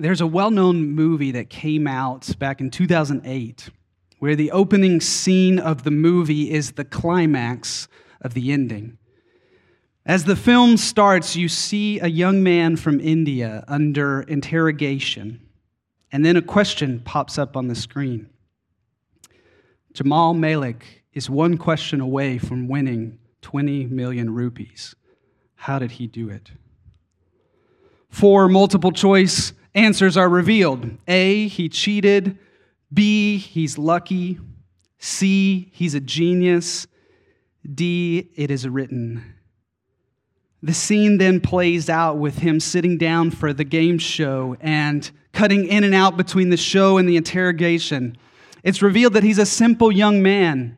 There's a well known movie that came out back in 2008 where the opening scene of the movie is the climax of the ending. As the film starts, you see a young man from India under interrogation, and then a question pops up on the screen. Jamal Malik is one question away from winning 20 million rupees. How did he do it? Four multiple choice answers are revealed A, he cheated. B, he's lucky. C, he's a genius. D, it is written. The scene then plays out with him sitting down for the game show and cutting in and out between the show and the interrogation. It's revealed that he's a simple young man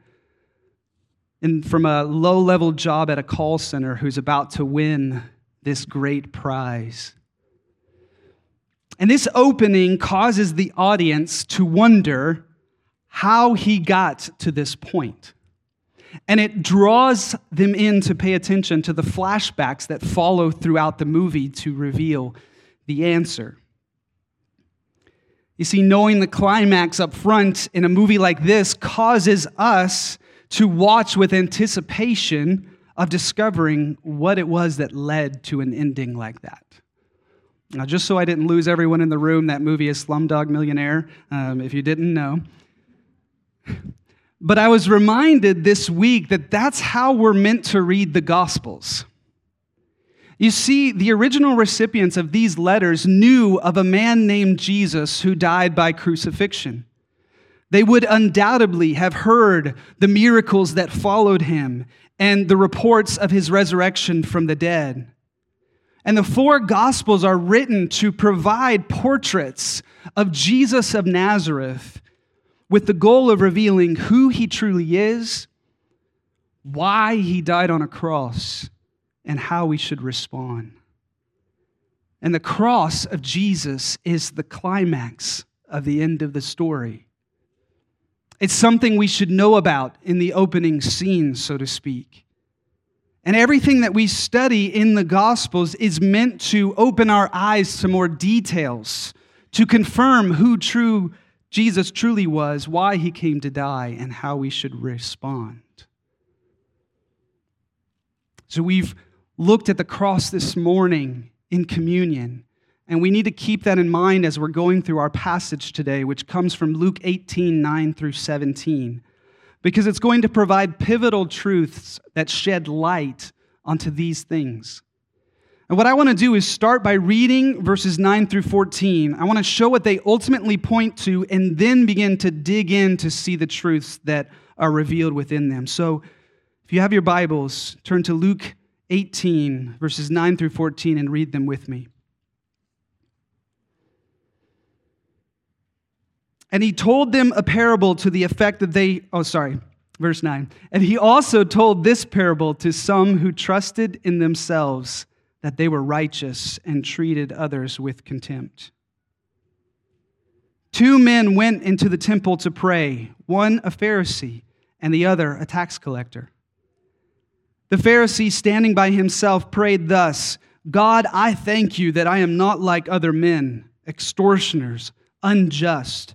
in, from a low level job at a call center who's about to win this great prize. And this opening causes the audience to wonder how he got to this point. And it draws them in to pay attention to the flashbacks that follow throughout the movie to reveal the answer. You see, knowing the climax up front in a movie like this causes us to watch with anticipation of discovering what it was that led to an ending like that. Now, just so I didn't lose everyone in the room, that movie is Slumdog Millionaire, um, if you didn't know. But I was reminded this week that that's how we're meant to read the Gospels. You see, the original recipients of these letters knew of a man named Jesus who died by crucifixion. They would undoubtedly have heard the miracles that followed him and the reports of his resurrection from the dead. And the four Gospels are written to provide portraits of Jesus of Nazareth with the goal of revealing who he truly is, why he died on a cross, and how we should respond. And the cross of Jesus is the climax of the end of the story. It's something we should know about in the opening scene, so to speak. And everything that we study in the Gospels is meant to open our eyes to more details, to confirm who true Jesus truly was, why he came to die, and how we should respond. So we've looked at the cross this morning in communion, and we need to keep that in mind as we're going through our passage today, which comes from Luke 18 9 through 17 because it's going to provide pivotal truths that shed light onto these things. And what I want to do is start by reading verses 9 through 14. I want to show what they ultimately point to and then begin to dig in to see the truths that are revealed within them. So if you have your Bibles, turn to Luke 18, verses 9 through 14, and read them with me. And he told them a parable to the effect that they, oh, sorry, verse 9. And he also told this parable to some who trusted in themselves that they were righteous and treated others with contempt. Two men went into the temple to pray, one a Pharisee and the other a tax collector. The Pharisee, standing by himself, prayed thus God, I thank you that I am not like other men, extortioners, unjust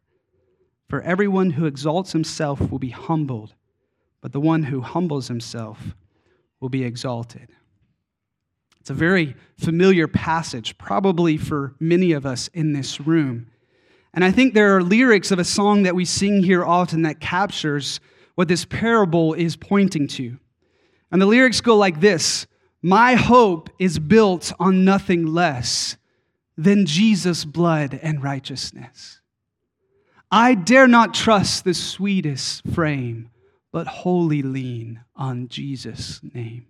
For everyone who exalts himself will be humbled, but the one who humbles himself will be exalted. It's a very familiar passage, probably for many of us in this room. And I think there are lyrics of a song that we sing here often that captures what this parable is pointing to. And the lyrics go like this My hope is built on nothing less than Jesus' blood and righteousness. I dare not trust the sweetest frame, but wholly lean on Jesus' name.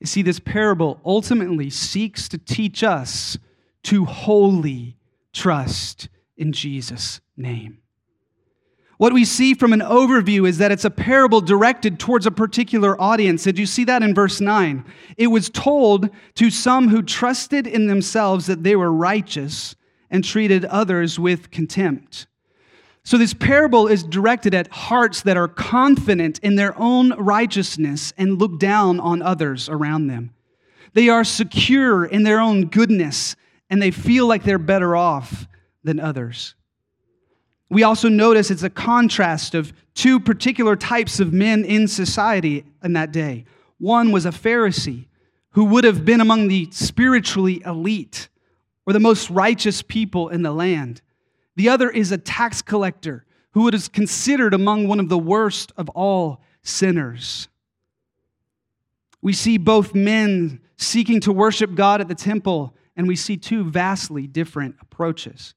You see, this parable ultimately seeks to teach us to wholly trust in Jesus' name. What we see from an overview is that it's a parable directed towards a particular audience. Did you see that in verse 9? It was told to some who trusted in themselves that they were righteous and treated others with contempt. So, this parable is directed at hearts that are confident in their own righteousness and look down on others around them. They are secure in their own goodness and they feel like they're better off than others. We also notice it's a contrast of two particular types of men in society in that day. One was a Pharisee who would have been among the spiritually elite or the most righteous people in the land. The other is a tax collector who is considered among one of the worst of all sinners. We see both men seeking to worship God at the temple, and we see two vastly different approaches.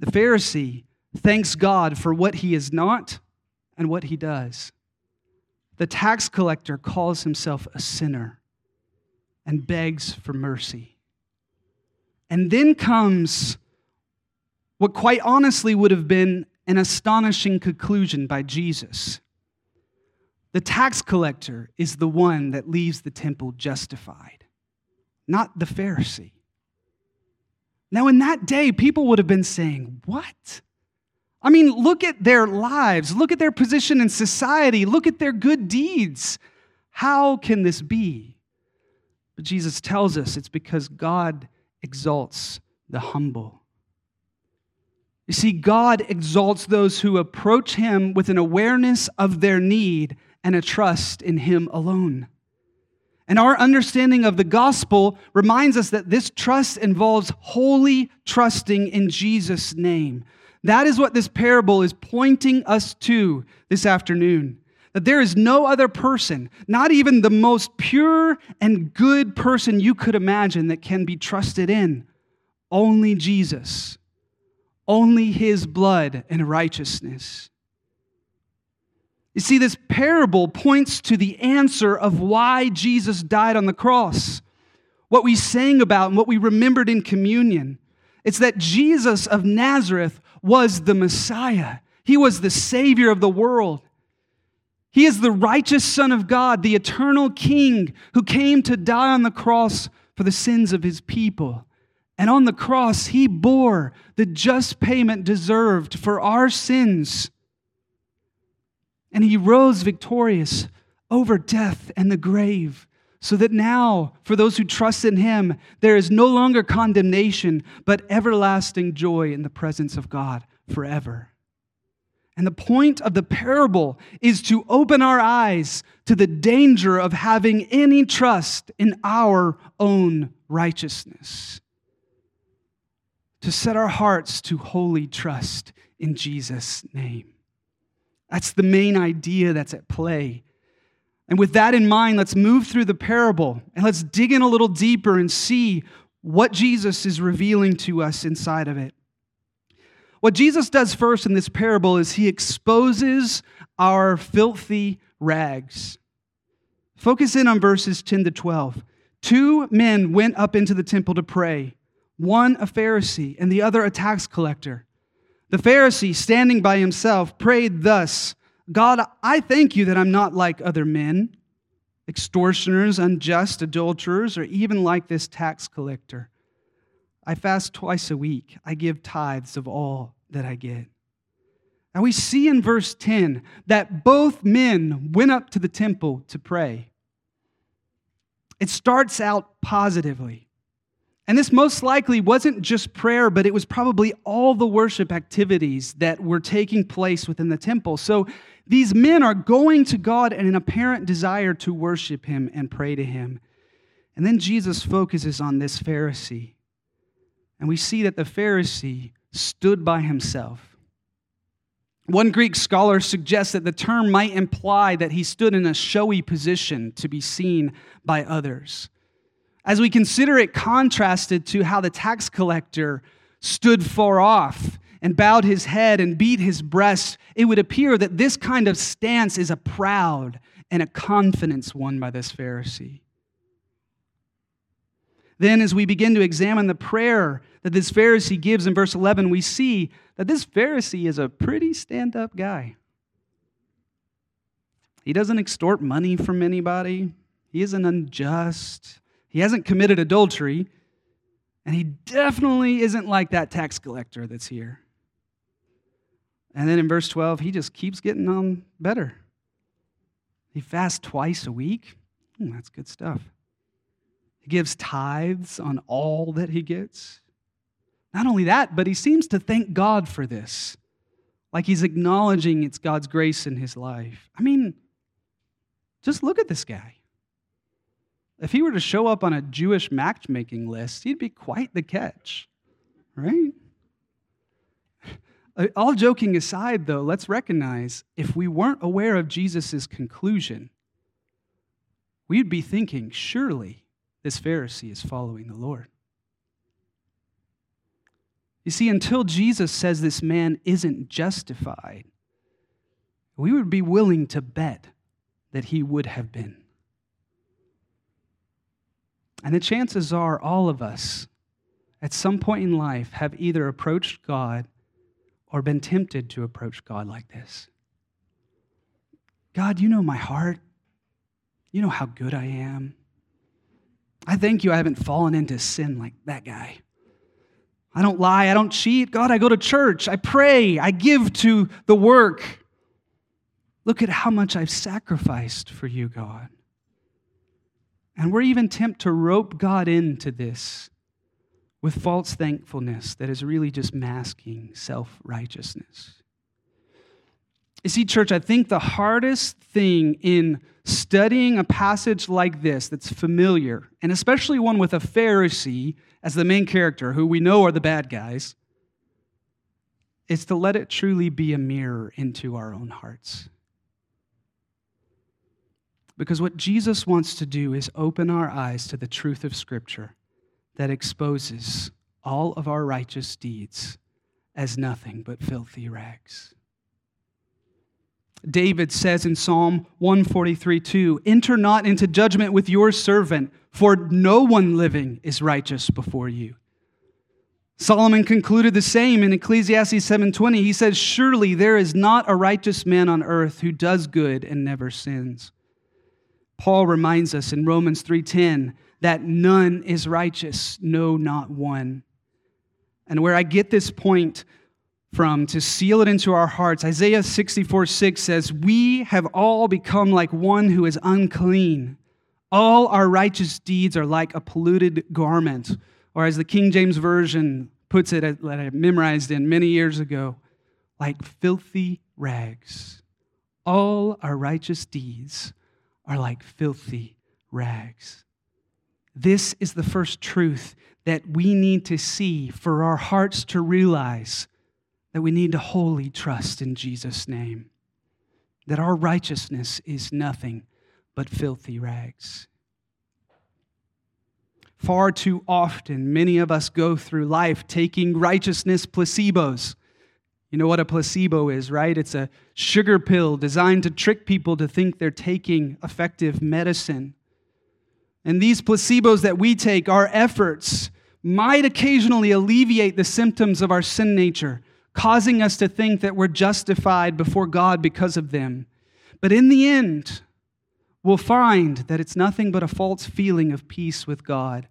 The Pharisee thanks God for what he is not and what he does. The tax collector calls himself a sinner and begs for mercy. And then comes what quite honestly would have been an astonishing conclusion by Jesus. The tax collector is the one that leaves the temple justified, not the Pharisee. Now, in that day, people would have been saying, What? I mean, look at their lives, look at their position in society, look at their good deeds. How can this be? But Jesus tells us it's because God exalts the humble. You see, God exalts those who approach Him with an awareness of their need and a trust in Him alone. And our understanding of the gospel reminds us that this trust involves wholly trusting in Jesus' name. That is what this parable is pointing us to this afternoon. That there is no other person, not even the most pure and good person you could imagine, that can be trusted in. Only Jesus. Only his blood and righteousness. You see, this parable points to the answer of why Jesus died on the cross. What we sang about and what we remembered in communion. It's that Jesus of Nazareth was the Messiah. He was the Savior of the world. He is the righteous Son of God, the eternal King who came to die on the cross for the sins of his people. And on the cross, he bore the just payment deserved for our sins. And he rose victorious over death and the grave so that now, for those who trust in him, there is no longer condemnation, but everlasting joy in the presence of God forever. And the point of the parable is to open our eyes to the danger of having any trust in our own righteousness, to set our hearts to wholly trust in Jesus' name. That's the main idea that's at play and with that in mind, let's move through the parable and let's dig in a little deeper and see what Jesus is revealing to us inside of it. What Jesus does first in this parable is he exposes our filthy rags. Focus in on verses 10 to 12. Two men went up into the temple to pray, one a Pharisee and the other a tax collector. The Pharisee, standing by himself, prayed thus. God, I thank you that I'm not like other men, extortioners, unjust, adulterers, or even like this tax collector. I fast twice a week. I give tithes of all that I get. Now we see in verse 10 that both men went up to the temple to pray. It starts out positively. And this most likely wasn't just prayer, but it was probably all the worship activities that were taking place within the temple. So these men are going to God in an apparent desire to worship Him and pray to Him. And then Jesus focuses on this Pharisee. And we see that the Pharisee stood by himself. One Greek scholar suggests that the term might imply that he stood in a showy position to be seen by others. As we consider it contrasted to how the tax collector stood far off and bowed his head and beat his breast, it would appear that this kind of stance is a proud and a confidence won by this Pharisee. Then, as we begin to examine the prayer that this Pharisee gives in verse 11, we see that this Pharisee is a pretty stand up guy. He doesn't extort money from anybody, he isn't unjust, he hasn't committed adultery, and he definitely isn't like that tax collector that's here. And then in verse 12, he just keeps getting on better. He fasts twice a week. Hmm, that's good stuff. He gives tithes on all that he gets. Not only that, but he seems to thank God for this. Like he's acknowledging it's God's grace in his life. I mean, just look at this guy. If he were to show up on a Jewish matchmaking list, he'd be quite the catch, right? All joking aside, though, let's recognize if we weren't aware of Jesus' conclusion, we'd be thinking, surely this Pharisee is following the Lord. You see, until Jesus says this man isn't justified, we would be willing to bet that he would have been. And the chances are all of us at some point in life have either approached God or been tempted to approach God like this. God, you know my heart. You know how good I am. I thank you I haven't fallen into sin like that guy. I don't lie. I don't cheat. God, I go to church. I pray. I give to the work. Look at how much I've sacrificed for you, God. And we're even tempted to rope God into this with false thankfulness that is really just masking self righteousness. You see, church, I think the hardest thing in studying a passage like this that's familiar, and especially one with a Pharisee as the main character, who we know are the bad guys, is to let it truly be a mirror into our own hearts. Because what Jesus wants to do is open our eyes to the truth of Scripture that exposes all of our righteous deeds as nothing but filthy rags. David says in Psalm 143 2, Enter not into judgment with your servant, for no one living is righteous before you. Solomon concluded the same in Ecclesiastes 7:20. He says, "Surely there is not a righteous man on earth who does good and never sins." Paul reminds us in Romans 3:10 that none is righteous, no not one. And where I get this point from to seal it into our hearts, Isaiah 64 6 says, We have all become like one who is unclean. All our righteous deeds are like a polluted garment. Or as the King James Version puts it, uh, that I memorized in many years ago, like filthy rags. All our righteous deeds are like filthy rags. This is the first truth that we need to see for our hearts to realize that we need to wholly trust in Jesus' name, that our righteousness is nothing but filthy rags. Far too often, many of us go through life taking righteousness placebos you know what a placebo is, right? It's a sugar pill designed to trick people to think they're taking effective medicine. And these placebos that we take, our efforts, might occasionally alleviate the symptoms of our sin nature, causing us to think that we're justified before God because of them. But in the end, we'll find that it's nothing but a false feeling of peace with God,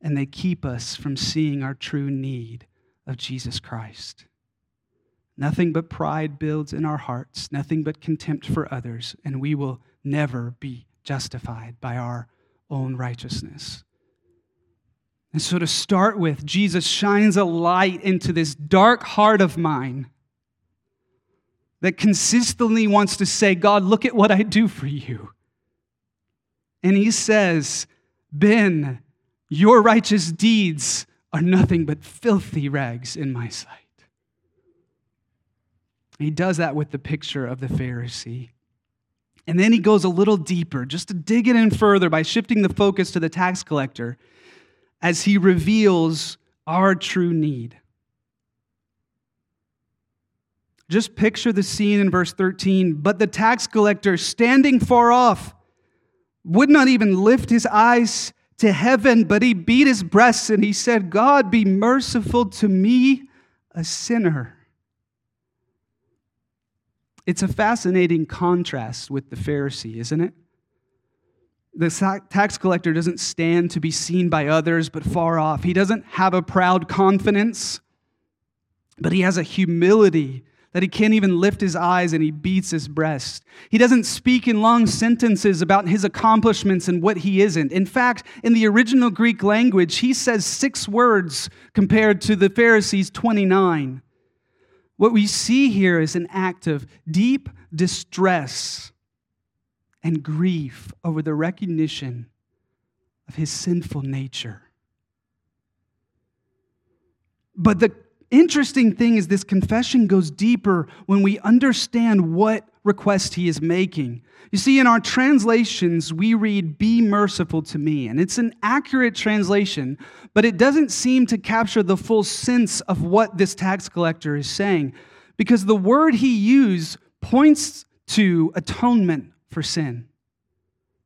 and they keep us from seeing our true need of Jesus Christ. Nothing but pride builds in our hearts, nothing but contempt for others, and we will never be justified by our own righteousness. And so, to start with, Jesus shines a light into this dark heart of mine that consistently wants to say, God, look at what I do for you. And he says, Ben, your righteous deeds are nothing but filthy rags in my sight. He does that with the picture of the Pharisee. And then he goes a little deeper, just to dig it in further by shifting the focus to the tax collector as he reveals our true need. Just picture the scene in verse 13. But the tax collector, standing far off, would not even lift his eyes to heaven, but he beat his breast and he said, God, be merciful to me, a sinner. It's a fascinating contrast with the Pharisee, isn't it? The tax collector doesn't stand to be seen by others, but far off. He doesn't have a proud confidence, but he has a humility that he can't even lift his eyes and he beats his breast. He doesn't speak in long sentences about his accomplishments and what he isn't. In fact, in the original Greek language, he says six words compared to the Pharisees' 29. What we see here is an act of deep distress and grief over the recognition of his sinful nature. But the interesting thing is, this confession goes deeper when we understand what request he is making. You see, in our translations, we read, Be merciful to me. And it's an accurate translation, but it doesn't seem to capture the full sense of what this tax collector is saying, because the word he used points to atonement for sin.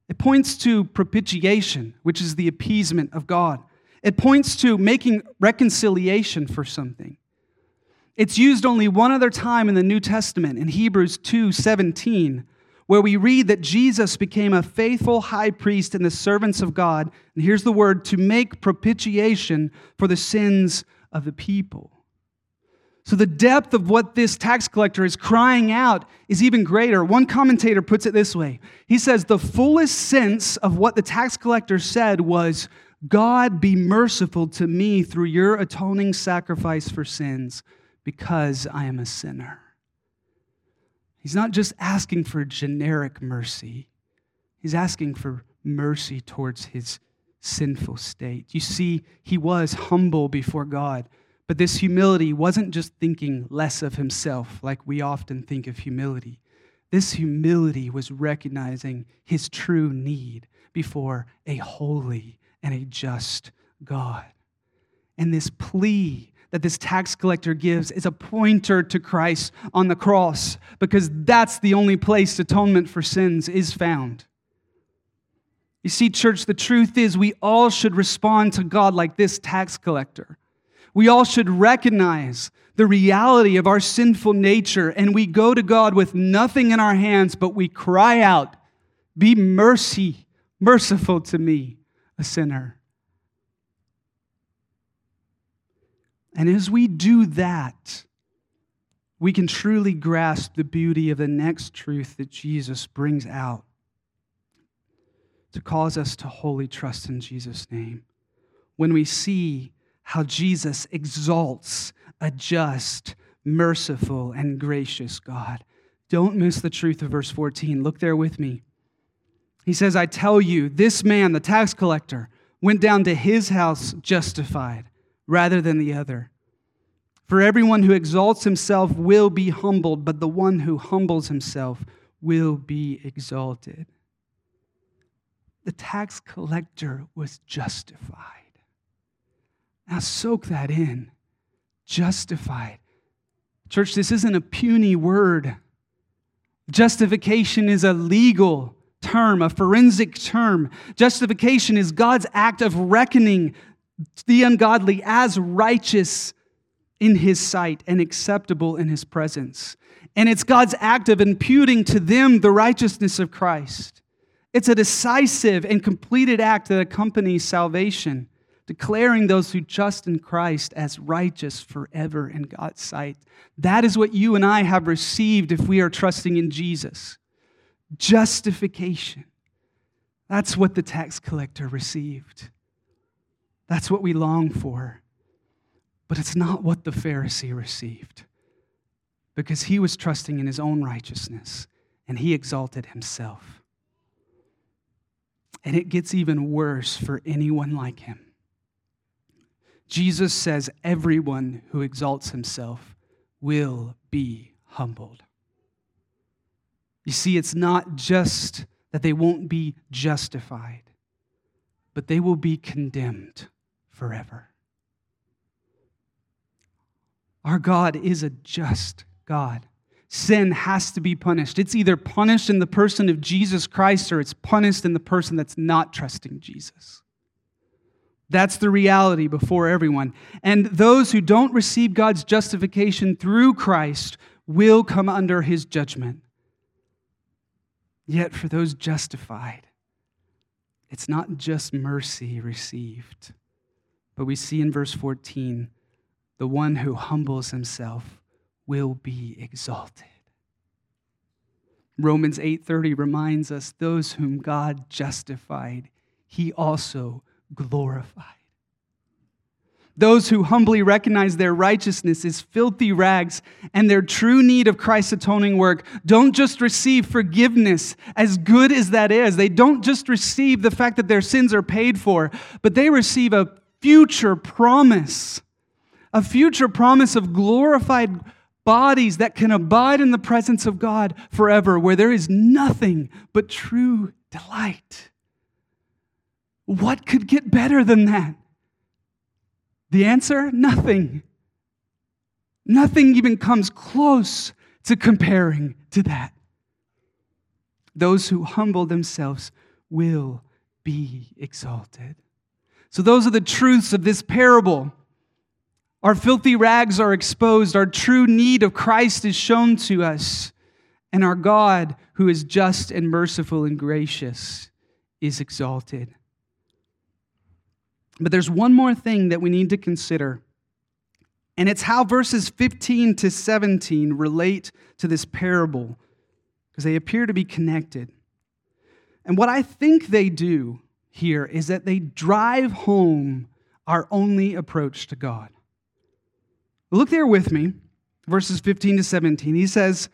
It points to propitiation, which is the appeasement of God. It points to making reconciliation for something. It's used only one other time in the New Testament in Hebrews 2:17, where we read that Jesus became a faithful high priest in the servants of God, and here's the word to make propitiation for the sins of the people. So, the depth of what this tax collector is crying out is even greater. One commentator puts it this way He says, The fullest sense of what the tax collector said was, God be merciful to me through your atoning sacrifice for sins because I am a sinner. He's not just asking for generic mercy, he's asking for mercy towards his sinful state. You see, he was humble before God. But this humility wasn't just thinking less of himself like we often think of humility. This humility was recognizing his true need before a holy and a just God. And this plea that this tax collector gives is a pointer to Christ on the cross because that's the only place atonement for sins is found. You see, church, the truth is we all should respond to God like this tax collector we all should recognize the reality of our sinful nature, and we go to God with nothing in our hands, but we cry out, Be mercy, merciful to me, a sinner. And as we do that, we can truly grasp the beauty of the next truth that Jesus brings out to cause us to wholly trust in Jesus' name. When we see how Jesus exalts a just, merciful, and gracious God. Don't miss the truth of verse 14. Look there with me. He says, I tell you, this man, the tax collector, went down to his house justified rather than the other. For everyone who exalts himself will be humbled, but the one who humbles himself will be exalted. The tax collector was justified. Now soak that in. Justified. Church, this isn't a puny word. Justification is a legal term, a forensic term. Justification is God's act of reckoning the ungodly as righteous in his sight and acceptable in his presence. And it's God's act of imputing to them the righteousness of Christ. It's a decisive and completed act that accompanies salvation declaring those who trust in Christ as righteous forever in God's sight. That is what you and I have received if we are trusting in Jesus. Justification. That's what the tax collector received. That's what we long for. But it's not what the Pharisee received because he was trusting in his own righteousness and he exalted himself. And it gets even worse for anyone like him. Jesus says, Everyone who exalts himself will be humbled. You see, it's not just that they won't be justified, but they will be condemned forever. Our God is a just God. Sin has to be punished. It's either punished in the person of Jesus Christ or it's punished in the person that's not trusting Jesus. That's the reality before everyone. And those who don't receive God's justification through Christ will come under his judgment. Yet for those justified, it's not just mercy received, but we see in verse 14 the one who humbles himself will be exalted. Romans 8:30 reminds us those whom God justified, he also glorified. Those who humbly recognize their righteousness is filthy rags and their true need of Christ's atoning work don't just receive forgiveness, as good as that is. They don't just receive the fact that their sins are paid for, but they receive a future promise, a future promise of glorified bodies that can abide in the presence of God forever, where there is nothing but true delight. What could get better than that? The answer nothing. Nothing even comes close to comparing to that. Those who humble themselves will be exalted. So, those are the truths of this parable. Our filthy rags are exposed. Our true need of Christ is shown to us. And our God, who is just and merciful and gracious, is exalted. But there's one more thing that we need to consider. And it's how verses 15 to 17 relate to this parable, because they appear to be connected. And what I think they do here is that they drive home our only approach to God. Look there with me, verses 15 to 17. He says,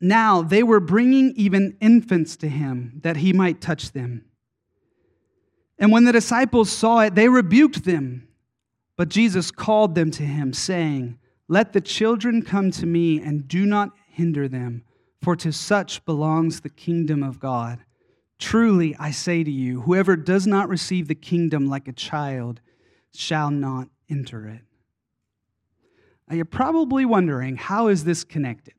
Now they were bringing even infants to him that he might touch them. And when the disciples saw it, they rebuked them. But Jesus called them to him, saying, Let the children come to me, and do not hinder them, for to such belongs the kingdom of God. Truly, I say to you, whoever does not receive the kingdom like a child shall not enter it. Now, you're probably wondering how is this connected?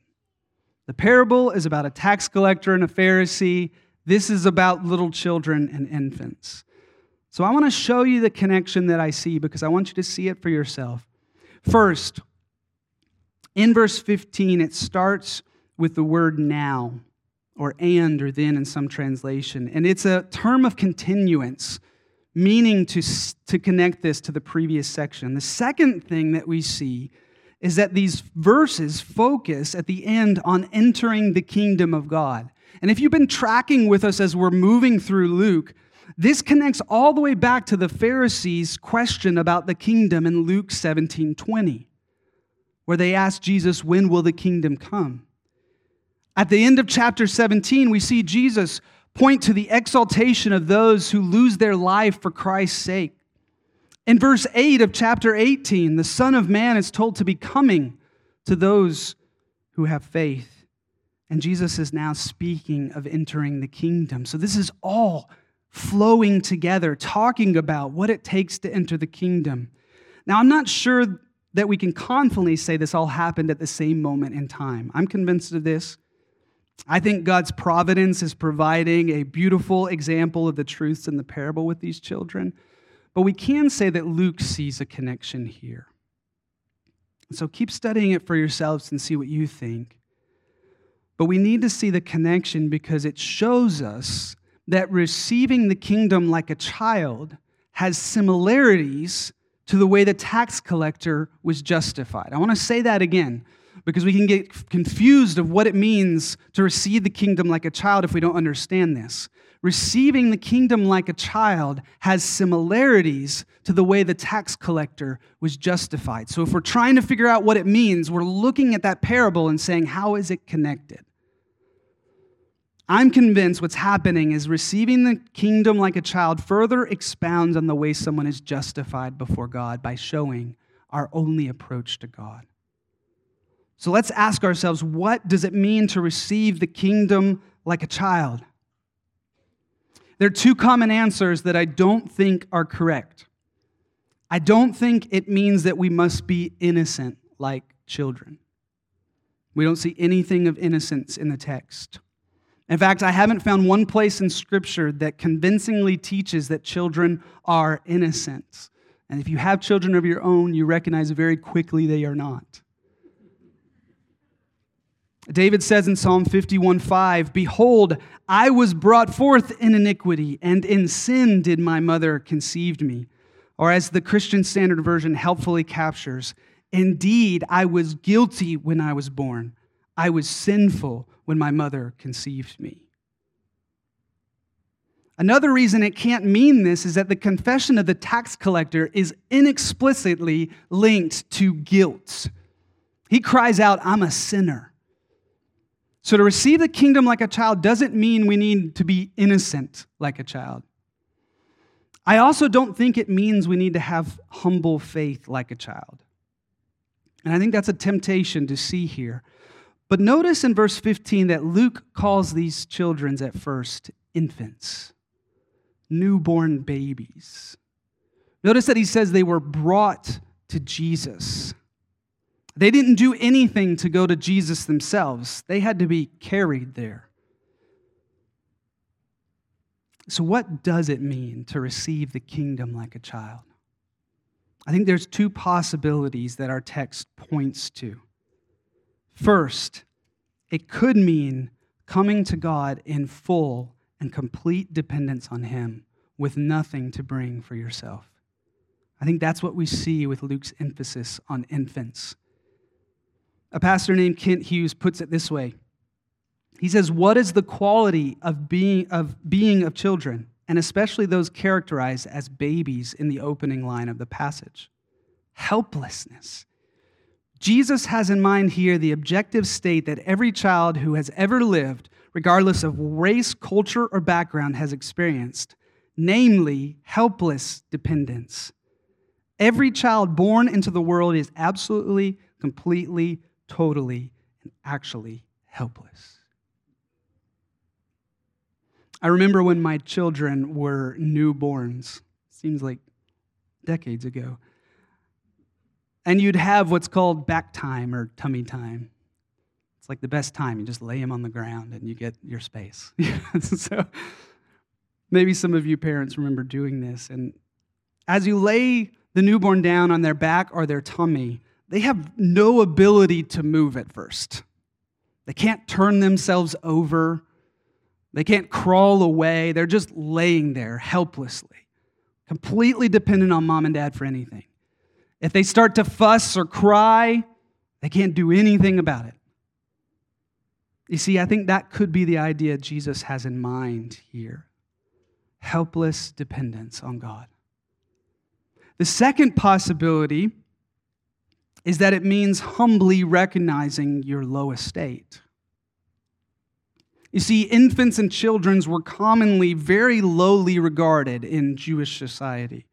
The parable is about a tax collector and a Pharisee. This is about little children and infants. So I want to show you the connection that I see because I want you to see it for yourself. First, in verse 15, it starts with the word now, or and, or then in some translation. And it's a term of continuance, meaning to, to connect this to the previous section. The second thing that we see is that these verses focus at the end on entering the kingdom of God. And if you've been tracking with us as we're moving through Luke, this connects all the way back to the Pharisees' question about the kingdom in Luke 17 20, where they asked Jesus, When will the kingdom come? At the end of chapter 17, we see Jesus point to the exaltation of those who lose their life for Christ's sake. In verse 8 of chapter 18, the Son of Man is told to be coming to those who have faith. And Jesus is now speaking of entering the kingdom. So this is all flowing together, talking about what it takes to enter the kingdom. Now, I'm not sure that we can confidently say this all happened at the same moment in time. I'm convinced of this. I think God's providence is providing a beautiful example of the truths in the parable with these children. But we can say that Luke sees a connection here. So keep studying it for yourselves and see what you think. But we need to see the connection because it shows us that receiving the kingdom like a child has similarities to the way the tax collector was justified. I want to say that again because we can get confused of what it means to receive the kingdom like a child if we don't understand this receiving the kingdom like a child has similarities to the way the tax collector was justified. So if we're trying to figure out what it means, we're looking at that parable and saying, how is it connected? I'm convinced what's happening is receiving the kingdom like a child further expounds on the way someone is justified before God by showing our only approach to God. So let's ask ourselves what does it mean to receive the kingdom like a child? There are two common answers that I don't think are correct. I don't think it means that we must be innocent like children. We don't see anything of innocence in the text. In fact, I haven't found one place in Scripture that convincingly teaches that children are innocent. And if you have children of your own, you recognize very quickly they are not. David says in Psalm 51:5, Behold, I was brought forth in iniquity, and in sin did my mother conceive me. Or as the Christian Standard Version helpfully captures, Indeed, I was guilty when I was born. I was sinful when my mother conceived me. Another reason it can't mean this is that the confession of the tax collector is inexplicitly linked to guilt. He cries out, I'm a sinner. So, to receive the kingdom like a child doesn't mean we need to be innocent like a child. I also don't think it means we need to have humble faith like a child. And I think that's a temptation to see here. But notice in verse 15 that Luke calls these children at first infants, newborn babies. Notice that he says they were brought to Jesus. They didn't do anything to go to Jesus themselves, they had to be carried there. So, what does it mean to receive the kingdom like a child? I think there's two possibilities that our text points to. First, it could mean coming to God in full and complete dependence on Him with nothing to bring for yourself. I think that's what we see with Luke's emphasis on infants. A pastor named Kent Hughes puts it this way. He says, What is the quality of being of, being of children, and especially those characterized as babies in the opening line of the passage? Helplessness. Jesus has in mind here the objective state that every child who has ever lived, regardless of race, culture, or background, has experienced, namely helpless dependence. Every child born into the world is absolutely, completely totally, and actually helpless. I remember when my children were newborns, seems like decades ago. And you'd have what's called back time or tummy time. It's like the best time. You just lay them on the ground and you get your space. so maybe some of you parents remember doing this. And as you lay the newborn down on their back or their tummy, they have no ability to move at first. They can't turn themselves over. They can't crawl away. They're just laying there helplessly, completely dependent on mom and dad for anything. If they start to fuss or cry, they can't do anything about it. You see, I think that could be the idea Jesus has in mind here helpless dependence on God. The second possibility is that it means humbly recognizing your low estate. You see, infants and children were commonly very lowly regarded in Jewish society.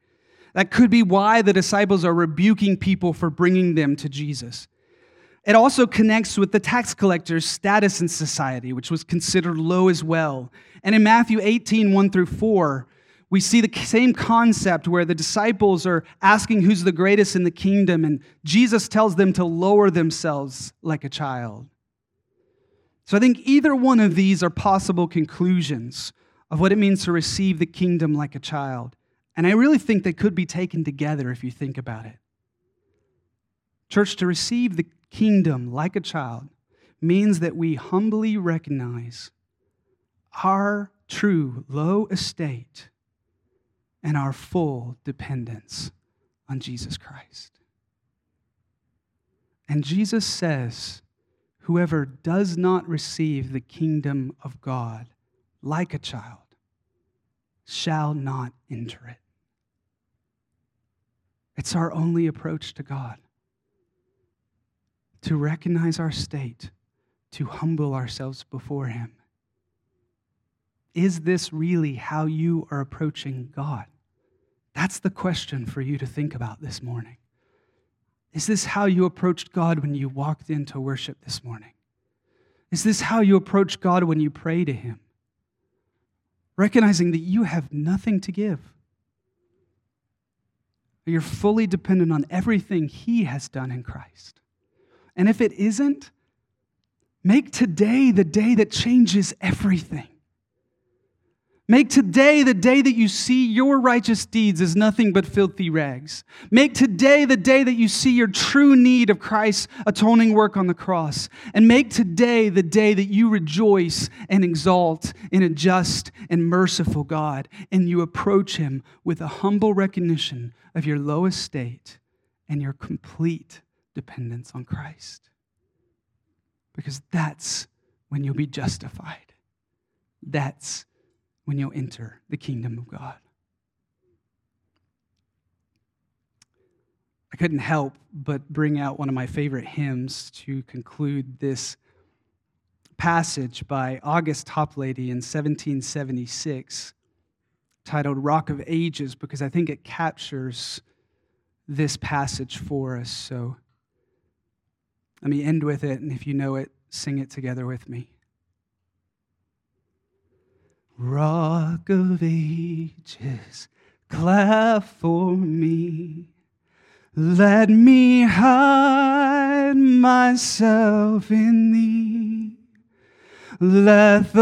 That could be why the disciples are rebuking people for bringing them to Jesus. It also connects with the tax collector's status in society, which was considered low as well. And in Matthew 18, 1 through 4, we see the same concept where the disciples are asking who's the greatest in the kingdom, and Jesus tells them to lower themselves like a child. So I think either one of these are possible conclusions of what it means to receive the kingdom like a child. And I really think they could be taken together if you think about it. Church, to receive the kingdom like a child means that we humbly recognize our true low estate and our full dependence on Jesus Christ. And Jesus says, Whoever does not receive the kingdom of God like a child shall not enter it. It's our only approach to God to recognize our state, to humble ourselves before Him. Is this really how you are approaching God? That's the question for you to think about this morning. Is this how you approached God when you walked into worship this morning? Is this how you approach God when you pray to Him? Recognizing that you have nothing to give. You're fully dependent on everything He has done in Christ. And if it isn't, Make today the day that changes everything. Make today the day that you see your righteous deeds as nothing but filthy rags. Make today the day that you see your true need of Christ's atoning work on the cross. And make today the day that you rejoice and exalt in a just and merciful God. And you approach Him with a humble recognition of your low estate and your complete dependence on Christ. Because that's when you'll be justified. That's when you'll enter the kingdom of God. I couldn't help but bring out one of my favorite hymns to conclude this passage by August Toplady in 1776 titled Rock of Ages because I think it captures this passage for us. So let me end with it, and if you know it, sing it together with me. Rock of ages, clap for me. Let me hide myself in thee. Let the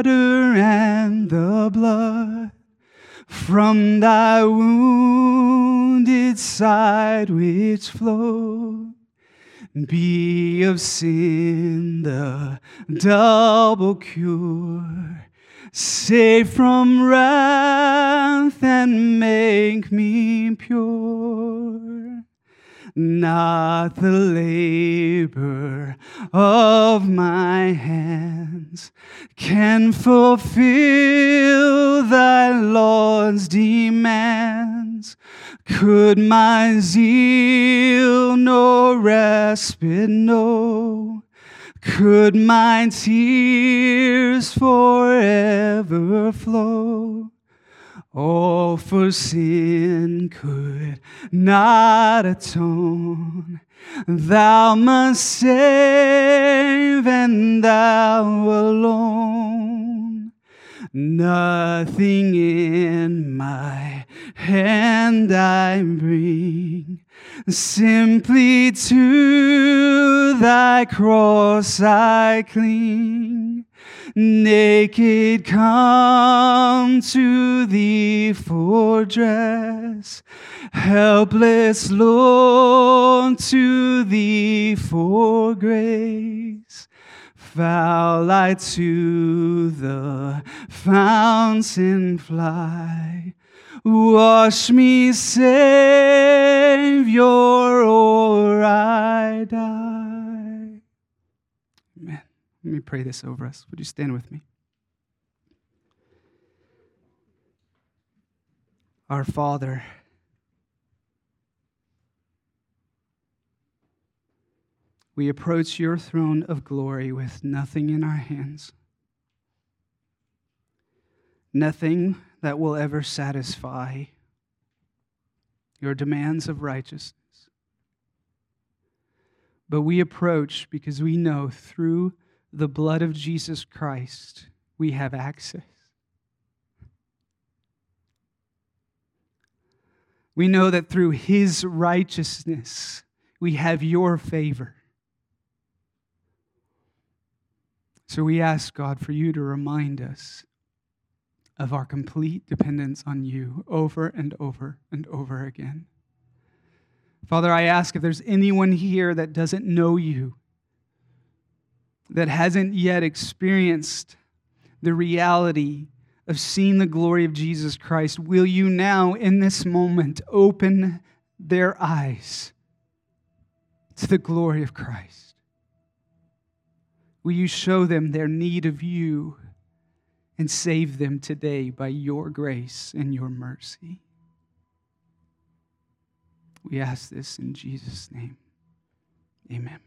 water and the blood from thy wounded side which flow be of sin the double cure. Save from wrath and make me pure. Not the labor of my hands can fulfill thy Lord's demands could my zeal no respite know? Could my tears forever flow? All for sin could not atone. Thou must save, and thou alone. Nothing in my hand I bring, simply to thy cross I cling. Naked come to thee for dress, helpless, Lord, to thee for grace foul I to the fountain fly. Wash me, Savior, or I die. Let me pray this over us. Would you stand with me? Our Father, we approach your throne of glory with nothing in our hands, nothing that will ever satisfy your demands of righteousness. But we approach because we know through the blood of Jesus Christ we have access. We know that through his righteousness we have your favor. So we ask God for you to remind us of our complete dependence on you over and over and over again. Father, I ask if there's anyone here that doesn't know you, that hasn't yet experienced the reality of seeing the glory of Jesus Christ, will you now, in this moment, open their eyes to the glory of Christ? Will you show them their need of you and save them today by your grace and your mercy? We ask this in Jesus' name. Amen.